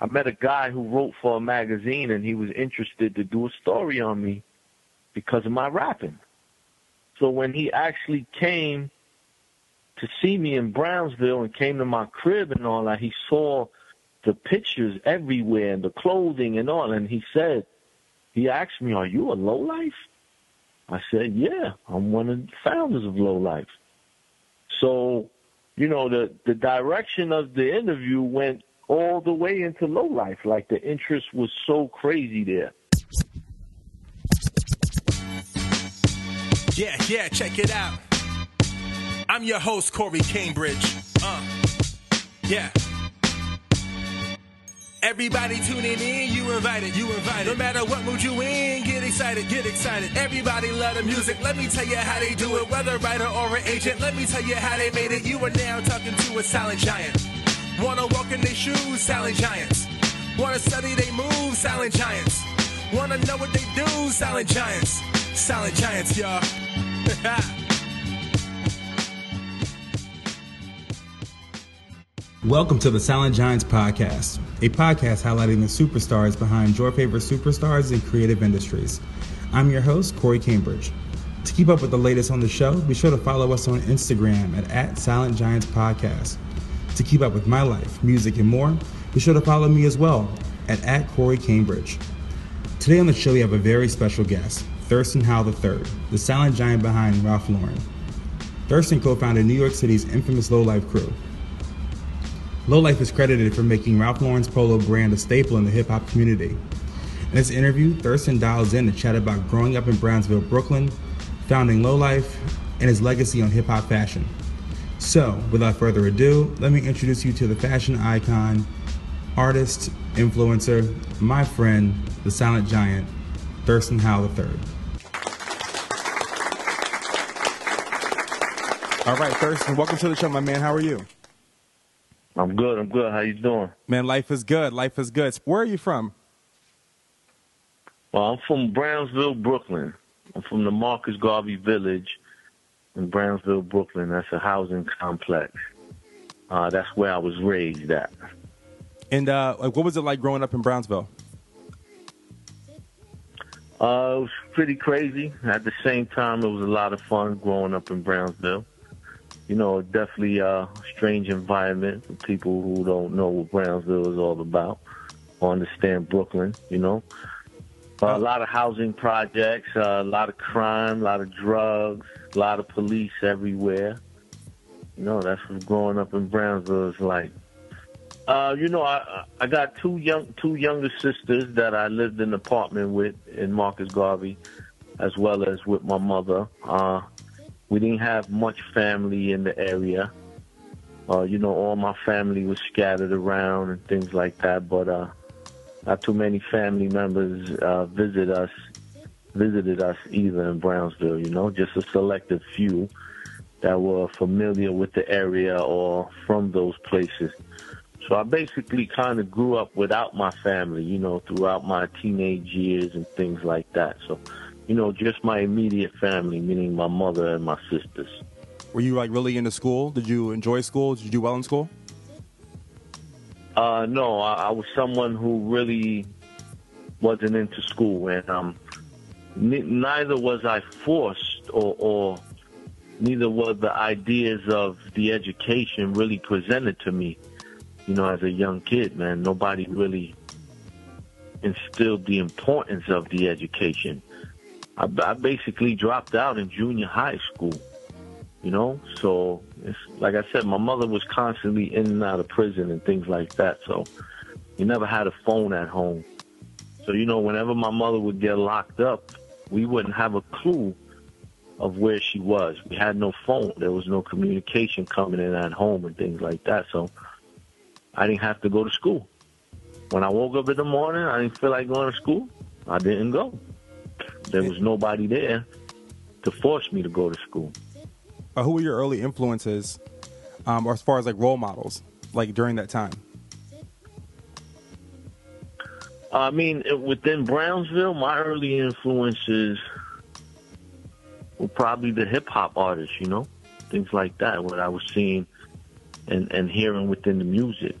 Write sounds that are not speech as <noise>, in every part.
I met a guy who wrote for a magazine and he was interested to do a story on me because of my rapping. So when he actually came to see me in Brownsville and came to my crib and all that, he saw the pictures everywhere and the clothing and all, and he said, he asked me, "Are you a lowlife?" I said, "Yeah, I'm one of the founders of Lo-Life." So, you know, the the direction of the interview went all the way into Lo-Life. Like the interest was so crazy there. Yeah, yeah, check it out. I'm your host, Corey Cambridge. Uh, yeah. Everybody tuning in, you invited, you invited. No matter what mood you in, get excited, get excited. Everybody love the music, let me tell you how they do it. Whether writer or an agent, let me tell you how they made it. You are now talking to a silent giant. Wanna walk in their shoes, silent giants. Wanna study they move, silent giants. Wanna know what they do, silent giants. Silent giants, y'all. <laughs> Welcome to the Silent Giants Podcast, a podcast highlighting the superstars behind your favorite superstars in creative industries. I'm your host, Corey Cambridge. To keep up with the latest on the show, be sure to follow us on Instagram at, at Silent Giants Podcast. To keep up with my life, music, and more, be sure to follow me as well at, at Corey Cambridge. Today on the show, we have a very special guest, Thirstin Howl III, the silent giant behind Ralph Lauren. Thirstin co founded New York City's infamous Lo-Life crew. Lo-Life is credited for making Ralph Lauren's polo brand a staple in the hip hop community. In this interview, Thirstin dials in to chat about growing up in Brownsville, Brooklyn, founding Lo-Life, and his legacy on hip hop fashion. So, without further ado, let me introduce you to the fashion icon, artist, influencer, my friend, the silent giant, Thirstin Howl III. All right, Thirstin, welcome to the show, my man. How are you? I'm good. I'm good. How you doing? Man, life is good. Life is good. Where are you from? Well, I'm from Brownsville, Brooklyn. I'm from the Marcus Garvey Village in Brownsville, Brooklyn. That's a housing complex. Uh, that's where I was raised at. And uh, what was it like growing up in Brownsville? Uh, it was pretty crazy. At the same time, it was a lot of fun growing up in Brownsville. You know, definitely a strange environment for people who don't know what Brownsville is all about or understand Brooklyn, you know. Uh, a lot of housing projects, uh, a lot of crime, a lot of drugs, a lot of police everywhere. You know, that's what growing up in Brownsville is like. Uh, you know, I I got two young two younger sisters that I lived in an apartment with in Marcus Garvey, as well as with my mother. Uh, we didn't have much family in the area. Uh, you know, all my family was scattered around and things like that, but uh, not too many family members uh, visit us, visited us either in Brownsville. You know, just a selective few that were familiar with the area or from those places. So I basically kind of grew up without my family, you know, throughout my teenage years and things like that. So, you know, just my immediate family, meaning my mother and my sisters. Were you like really into school? Did you enjoy school? Did you do well in school? Uh, no, I, I was someone who really wasn't into school, and um, neither was I forced, or, or neither were the ideas of the education really presented to me. You know, as a young kid, man, nobody really instilled the importance of the education. I, I basically dropped out in junior high school. You know, so it's like I said, my mother was constantly in and out of prison and things like that. So we never had a phone at home. So you know, whenever my mother would get locked up, we wouldn't have a clue of where she was. We had no phone. There was no communication coming in at home and things like that. So I didn't have to go to school. When I woke up in the morning, I didn't feel like going to school. I didn't go. There was nobody there to force me to go to school. Uh, who were your early influences, um, or as far as like role models, like during that time? I mean, within Brownsville, my early influences were probably the hip hop artists, you know, things like that. What I was seeing and and hearing within the music,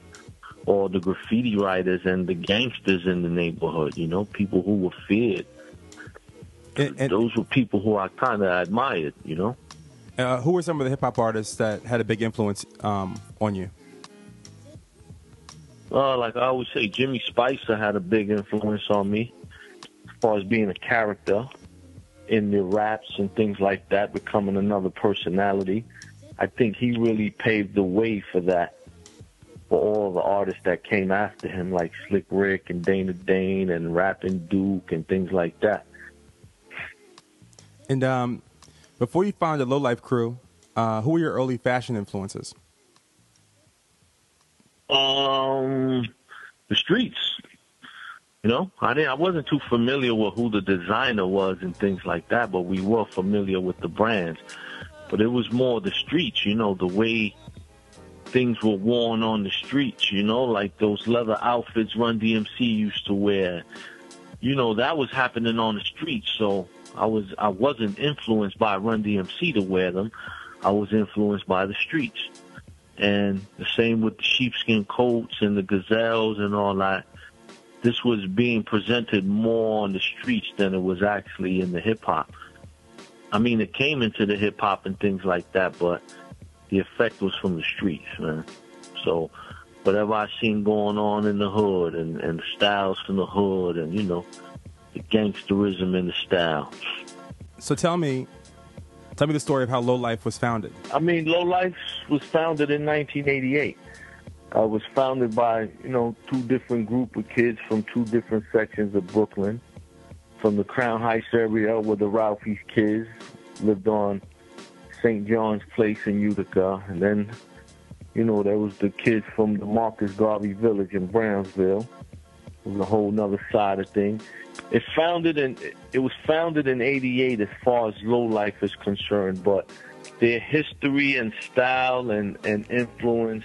or the graffiti writers and the gangsters in the neighborhood, you know, people who were feared. And, and Those were people who I kind of admired, you know. Uh, who were some of the hip hop artists that had a big influence um, on you? Uh, like I always say, Jimmy Spicer had a big influence on me as far as being a character in the raps and things like that, becoming another personality. I think he really paved the way for that for all the artists that came after him, like Slick Rick and Dana Dane and Rapping Duke and things like that. And um, before you found the Lo-Life crew, uh, who were your early fashion influences? Um, the streets. You know, I didn't. I wasn't too familiar with who the designer was and things like that, but we were familiar with the brands. But it was more the streets. You know, the way things were worn on the streets. You know, like those leather outfits Run DMC used to wear. You know, that was happening on the streets. So I was. I wasn't influenced by Run DMC to wear them. I was influenced by the streets. And the same with the sheepskin coats and the gazelles and all that. This was being presented more on the streets than it was actually in the hip hop. I mean, it came into the hip hop and things like that, but the effect was from the streets, man. So whatever I seen going on in the hood and, and the styles from the hood and, you know, the gangsterism in the style. So tell me, Tell me the story of how Lo-Life was founded. I mean, Lo-Life was founded in 1988. Uh, was founded by you know two different group of kids from two different sections of Brooklyn, from the Crown Heights area where the Ralphie's kids lived on St. John's Place in Utica, and then you know there was the kids from the Marcus Garvey Village in Brownsville. A whole other side of things. It founded in it was founded in '88 as far as Lo-Life is concerned, but their history and style and and influence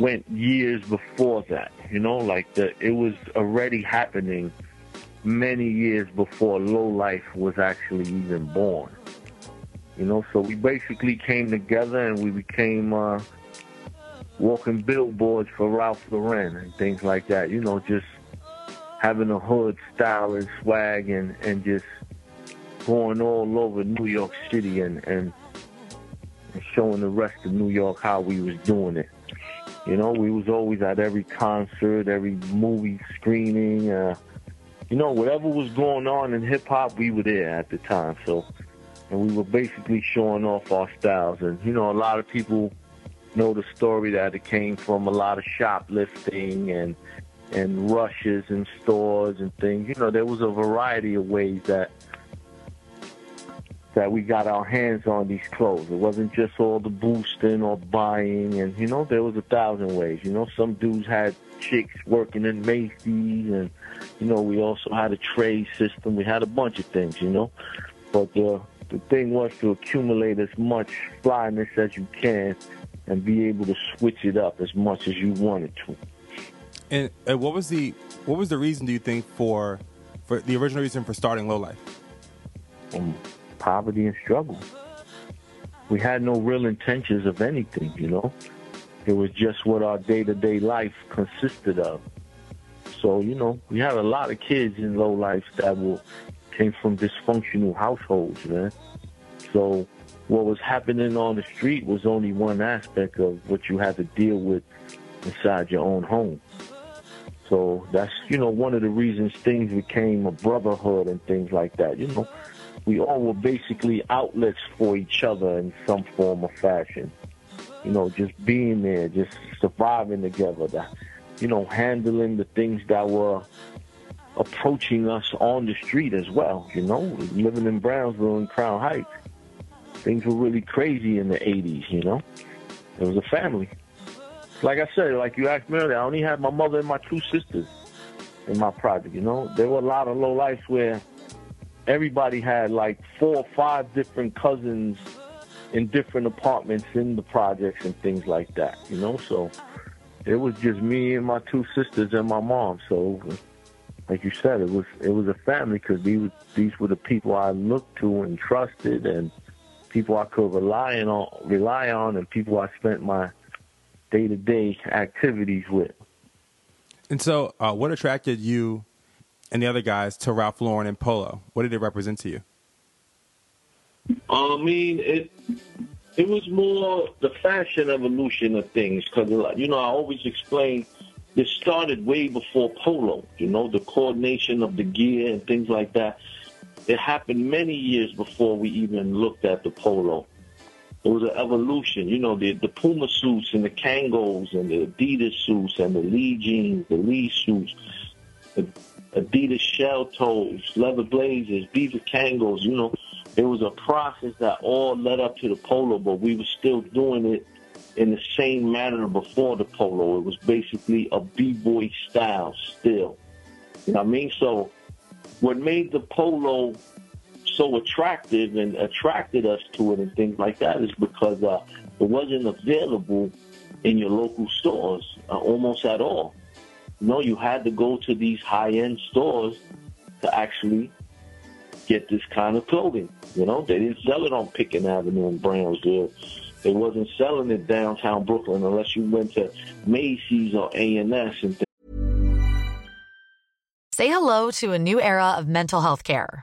went years before that. You know, like the it was already happening many years before Lo-Life was actually even born. You know, so we basically came together and we became uh, walking billboards for Ralph Lauren and things like that. You know, just having a hood style and swag and, and just going all over New York City and, and, and showing the rest of New York how we was doing it. You know, we was always at every concert, every movie screening, uh, you know, whatever was going on in hip hop, we were there at the time. So, and we were basically showing off our styles. And, you know, a lot of people know the story that it came from a lot of shoplifting and, and rushes and stores and things. You know, there was a variety of ways that that we got our hands on these clothes. It wasn't just all the boosting or buying, and you know, there was a thousand ways. You know, some dudes had chicks working in Macy's, and you know, we also had a trade system. We had a bunch of things, you know, but the the thing was to accumulate as much flyness as you can and be able to switch it up as much as you wanted to. And, and what was the what was the reason do you think for for the original reason for starting Lo-Life? Um, poverty and struggle. We had no real intentions of anything, you know. It was just what our day to day life consisted of. So, you know, we had a lot of kids in Lo-Life that were came from dysfunctional households, man. So what was happening on the street was only one aspect of what you had to deal with inside your own home. So that's, you know, one of the reasons things became a brotherhood and things like that. You know, we all were basically outlets for each other in some form or fashion. You know, just being there, just surviving together, that, you know, handling the things that were approaching us on the street as well, you know, living in Brownsville and Crown Heights. things were really crazy in the 80s, you know? It was a family. Like I said, like you asked me earlier, I only had my mother and my two sisters in my project, you know? There were a lot of low lives where everybody had like four or five different cousins in different apartments in the projects and things like that, you know? So it was just me and my two sisters and my mom. So, like you said, it was it was a family because these these were the people I looked to and trusted, and people I could rely on, rely on, and people I spent my day to day activities with. And so, uh, what attracted you and the other guys to Ralph Lauren and Polo? What did it represent to you? I mean, it it was more the fashion evolution of things because you know I always explain this started way before polo. You know, the coordination of the gear and things like that. It happened many years before we even looked at the polo. It was an evolution. You know, the the Puma suits and the Kangos and the Adidas suits and the Lee jeans, the Lee suits, the Adidas shell toes, leather blazers, Beaver Kangos. You know, it was a process that all led up to the polo, but we were still doing it in the same manner before the polo. It was basically a b-boy style still. You know what I mean? So what made the polo so attractive and attracted us to it and things like that is because uh, it wasn't available in your local stores uh, almost at all. You know, you had to go to these high-end stores to actually get this kind of clothing. You know, they didn't sell it on Pitkin Avenue in Brownsville. They wasn't selling it downtown Brooklyn unless you went to Macy's or A&S and Say hello to a new era of mental health care.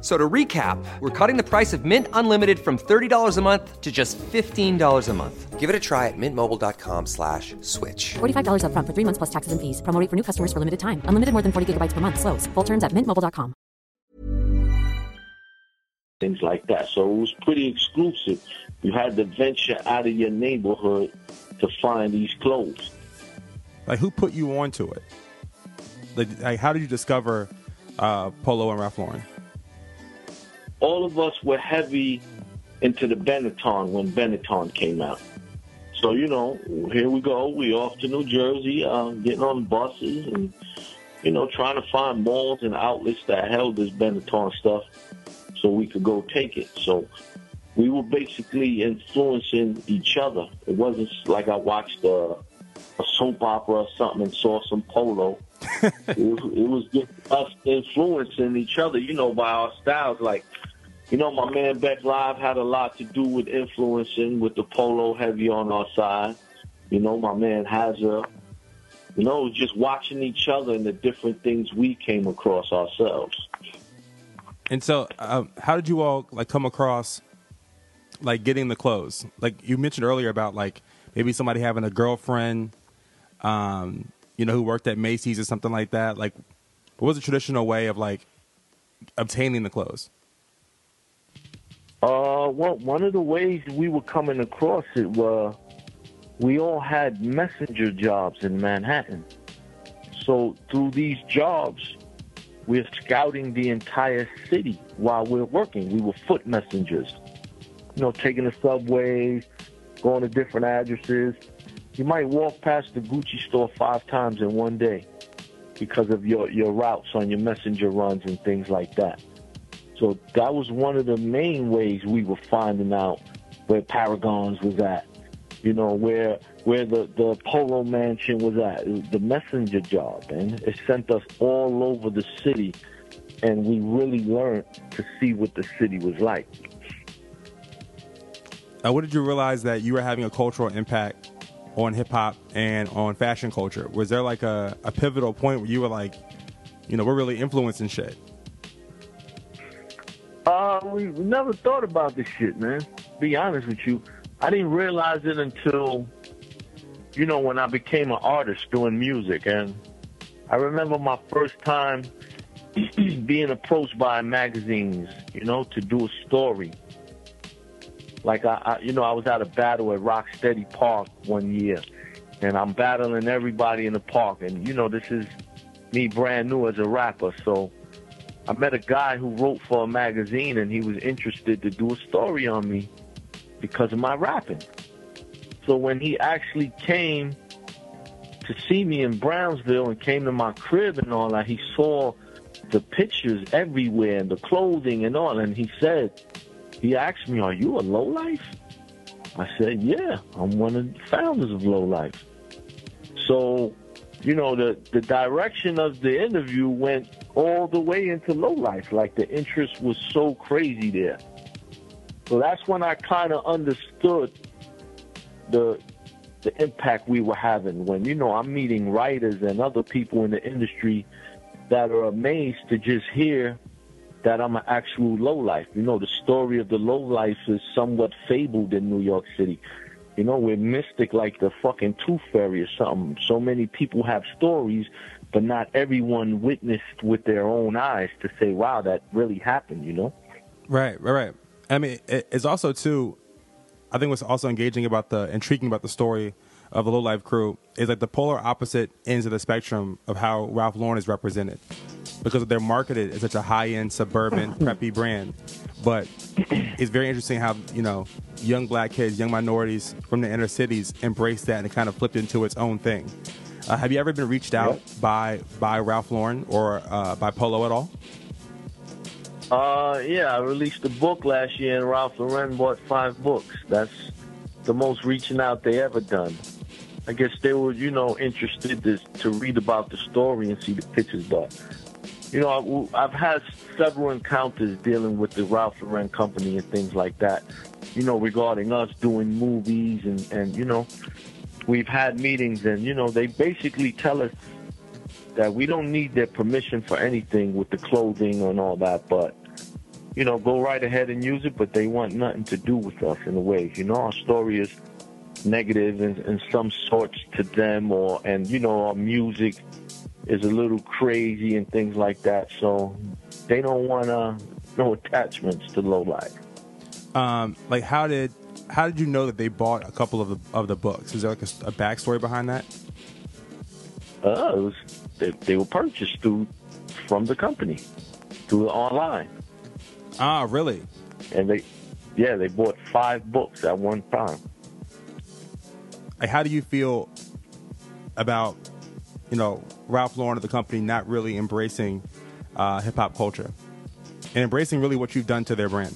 So to recap, we're cutting the price of Mint Unlimited from $30 a month to just $15 a month. Give it a try at mintmobile.com slash switch. $45 upfront for three months plus taxes and fees. Promo rate for new customers for limited time. Unlimited more than 40 gigabytes per month. Slows. Full terms at mintmobile.com. things like that. So it was pretty exclusive. You had to venture out of your neighborhood to find these clothes. Like, who put you onto it? Like, like how did you discover uh, Polo and Ralph Lauren? All of us were heavy into the Benetton when Benetton came out. So, you know, here we go. We off to New Jersey, uh, getting on buses and, you know, trying to find malls and outlets that held this Benetton stuff so we could go take it. So we were basically influencing each other. It wasn't like I watched a, a soap opera or something and saw some polo. <laughs> it, was, it was just us influencing each other, you know, by our styles. Like, you know, my man Beck Live had a lot to do with influencing with the polo heavy on our side. You know, my man Hazard. You know, just watching each other and the different things we came across ourselves. And so, um, how did you all like come across like getting the clothes? Like you mentioned earlier about like maybe somebody having a girlfriend, um, you know, who worked at Macy's or something like that. Like, what was the traditional way of like obtaining the clothes? Uh, well, one of the ways we were coming across it was we all had messenger jobs in Manhattan. So through these jobs, we're scouting the entire city while we're working. We were foot messengers, you know, taking the subways, going to different addresses. You might walk past the Gucci store five times in one day. because of your, your routes on your messenger runs and things like that. So that was one of the main ways we were finding out where Paragons was at. You know, where where the, the Polo Mansion was at. the messenger job, and it sent us all over the city and we really learned to see what the city was like. Uh, what did you realize that you were having a cultural impact on hip hop and on fashion culture? Was there like a, a pivotal point where you were like, you know, we're really influencing shit? Uh, we never thought about this shit, man. Be honest with you, I didn't realize it until, you know, when I became an artist doing music. And I remember my first time <clears throat> being approached by magazines, you know, to do a story. Like I, I, you know, I was at a battle at Rocksteady Park one year, and I'm battling everybody in the park, and you know, this is me brand new as a rapper, so I met a guy who wrote for a magazine, and he was interested to do a story on me because of my rapping. So when he actually came to see me in Brownsville and came to my crib and all that, he saw the pictures everywhere and the clothing and all. And he said, he asked me, are you a lowlife? I said, yeah, I'm one of the founders of Lo-Life. So, you know, the, the direction of the interview went all the way into Lo-Life. Like the interest was so crazy there. So that's when I kind of understood the the impact we were having. When you know I'm meeting writers and other people in the industry that are amazed to just hear that I'm an actual lowlife. You know, the story of the lowlife is somewhat fabled in New York City. You know, we're mystic like the fucking tooth fairy or something. So many people have stories, but not everyone witnessed with their own eyes to say, wow, that really happened, you know? Right, right, right. I mean, it's also, too, I think what's also engaging about the, intriguing about the story of the Lo-Life crew is like the polar opposite ends of the spectrum of how Ralph Lauren is represented because they're marketed as such a high end suburban <laughs> preppy brand. But <clears throat> it's very interesting how you know young black kids, young minorities from the inner cities embrace that and it kind of flipped into its own thing. Uh, have you ever been reached out yep. by by Ralph Lauren or uh, by Polo at all? Uh, yeah, I released a book last year, and Ralph Lauren bought five books. That's the most reaching out they ever done. I guess they were, you know, interested to, to read about the story and see the pictures. But, you know, I've had several encounters dealing with the Ralph Lauren company and things like that, you know, regarding us doing movies and, and you know, we've had meetings and, you know, they basically tell us that we don't need their permission for anything with the clothing and all that, but, you know, go right ahead and use it, but they want nothing to do with us in a way. You know, our story is negative in, in some sorts to them, or and you know our music is a little crazy and things like that. So they don't want uh, no attachments to Lo-Life. Um, like how did how did you know that they bought a couple of the of the books? Is there like a, a backstory behind that? Uh, was, they, they were purchased through from the company through online. Ah, really? And they, yeah, they bought five books at one time like how do you feel about you know Ralph Lauren of the company not really embracing uh, hip hop culture and embracing really what you've done to their brand?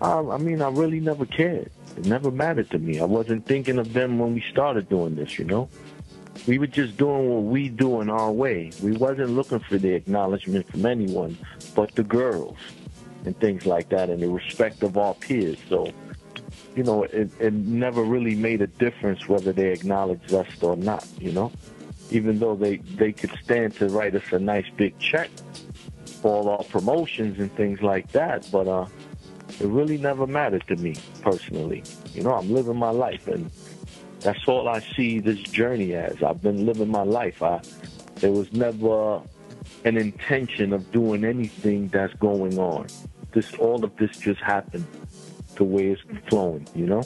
Um, I mean, I really never cared. It never mattered to me. I wasn't thinking of them when we started doing this. You know, we were just doing what we do in our way. We wasn't looking for the acknowledgement from anyone but the girls and things like that, and the respect of our peers. So you know, it, it never really made a difference whether they acknowledged us or not, you know? Even though they, they could stand to write us a nice big check for all our promotions and things like that, but uh, it really never mattered to me personally. You know, I'm living my life, and that's all I see this journey as. I've been living my life. I, there was never an intention of doing anything that's going on. This all of this just happened the way it's flowing, you know?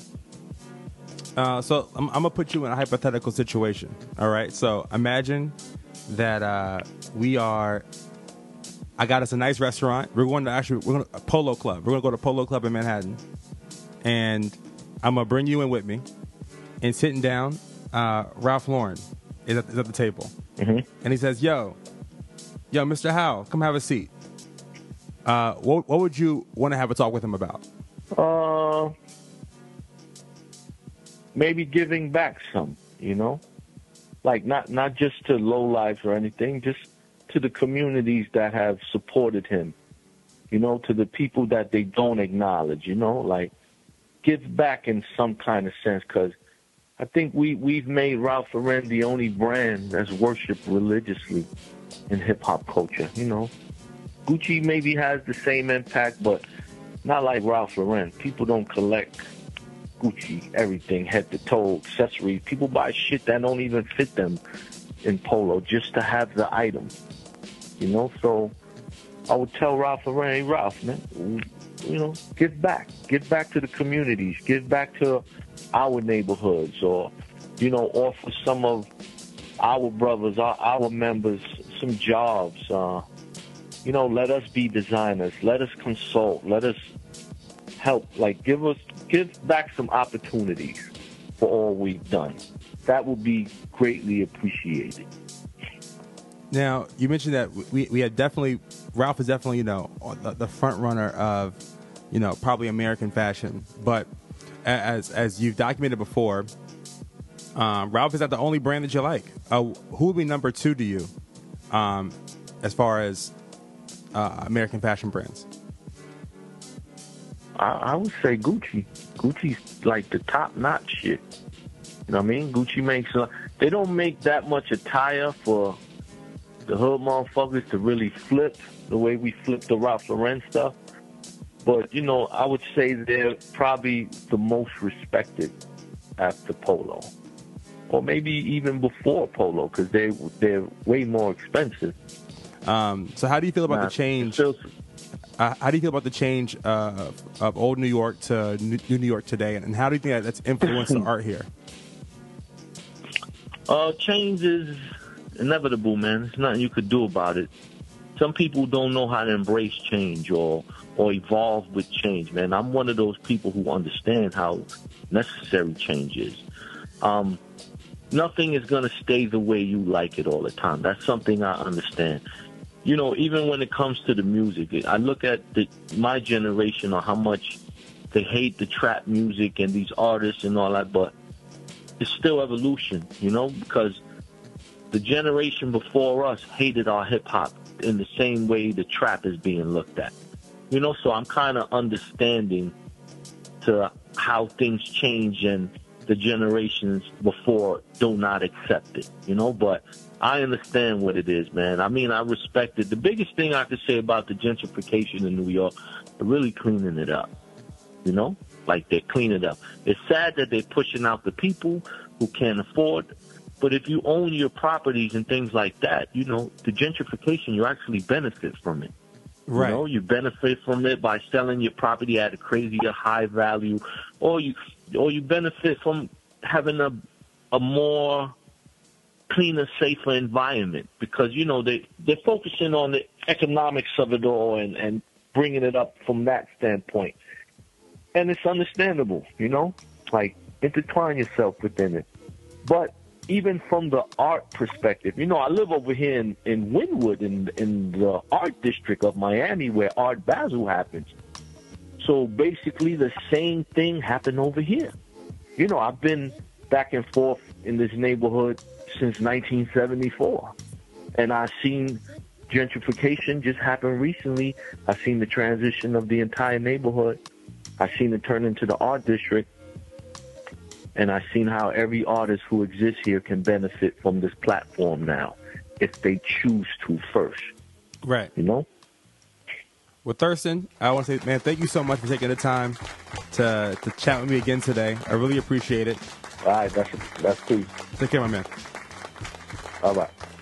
Uh, so I'm, I'm, gonna put you in a hypothetical situation. All right. So imagine that uh, we are. I got us a nice restaurant. We're going to actually we're going to a Polo Club. We're gonna go to Polo Club in Manhattan, and I'm gonna bring you in with me. And sitting down, uh, Ralph Lauren is at, is at the table, and he says, "Yo, yo, Mr. Howl, come have a seat." Uh, what what would you want to have a talk with him about? Uh, maybe giving back some, you know, like not not just to low lives or anything, just to the communities that have supported him, you know, to the people that they don't acknowledge, you know, like give back in some kind of sense, because I think we we've made Ralph Lauren the only brand that's worshipped religiously in hip hop culture, you know. Gucci maybe has the same impact, but not like Ralph Lauren. People don't collect Gucci, everything, head to toe, accessories. People buy shit that don't even fit them in polo just to have the item. You know, so I would tell Ralph Lauren, hey Ralph, man, you know, give back. Give back to the communities. Give back to our neighborhoods or, you know, offer some of our brothers, our, our members some jobs. Uh, you know, let us be designers. Let us consult. Let us help. Like, give us, give back some opportunities for all we've done. That would be greatly appreciated. Now, you mentioned that we we had definitely Ralph is definitely you know the, the front runner of you know probably American fashion, but as as you've documented before, um, Ralph is not the only brand that you like. Uh, who would be number two to you, um, as far as uh, American fashion brands? I, I would say Gucci. Gucci's like the top notch shit. You know what I mean? Gucci makes. Uh, they don't make that much attire for the hood motherfuckers to really flip the way we flip the Ralph Lauren stuff. But you know, I would say they're probably the most respected after Polo, or maybe even before Polo, because they they're way more expensive. Um, so, how do you feel about Nah, the change? still- Uh, how do you feel about the change uh, of old New York to New New York today, and how do you think that that's influenced the <clears throat> art here? Uh, change is inevitable, man. There's nothing you could do about it. Some people don't know how to embrace change or or evolve with change, man. I'm one of those people who understand how necessary change is. Um, nothing is gonna stay the way you like it all the time. That's something I understand. You know, even when it comes to the music, I look at the, my generation on how much they hate the trap music and these artists and all that, but it's still evolution, you know, because the generation before us hated our hip hop in the same way the trap is being looked at. You know, so I'm kind of understanding to how things change and the generations before do not accept it, you know, but I understand what it is, man. I mean, I respect it. The biggest thing I could say about the gentrification in New York, they're really cleaning it up you know, like they're cleaning it up. It's sad that they're pushing out the people who can't afford. But if you own your properties and things like that, you know, the gentrification, you actually benefit from it. Right. You know, you benefit from it by selling your property at a crazy high value, or you, or you benefit from having a, a more cleaner, safer environment because you know they they're focusing on the economics of it all and and bringing it up from that standpoint and it's understandable, you know, like intertwine yourself within it. But even from the art perspective, you know, I live over here in, in Wynwood in in the art district of Miami where Art Basel happens. So basically the same thing happened over here. You know, I've been back and forth in this neighborhood since 1974. And I've seen gentrification just happen recently. I've seen the transition of the entire neighborhood. I've seen it turn into the art district. And I've seen how every artist who exists here can benefit from this platform now if they choose to first, Right. you know? Well, Thirstin, I want to say, man, thank you so much for taking the time to to chat with me again today. I really appreciate it. All right, that's, that's cool. Take care, my man. All right.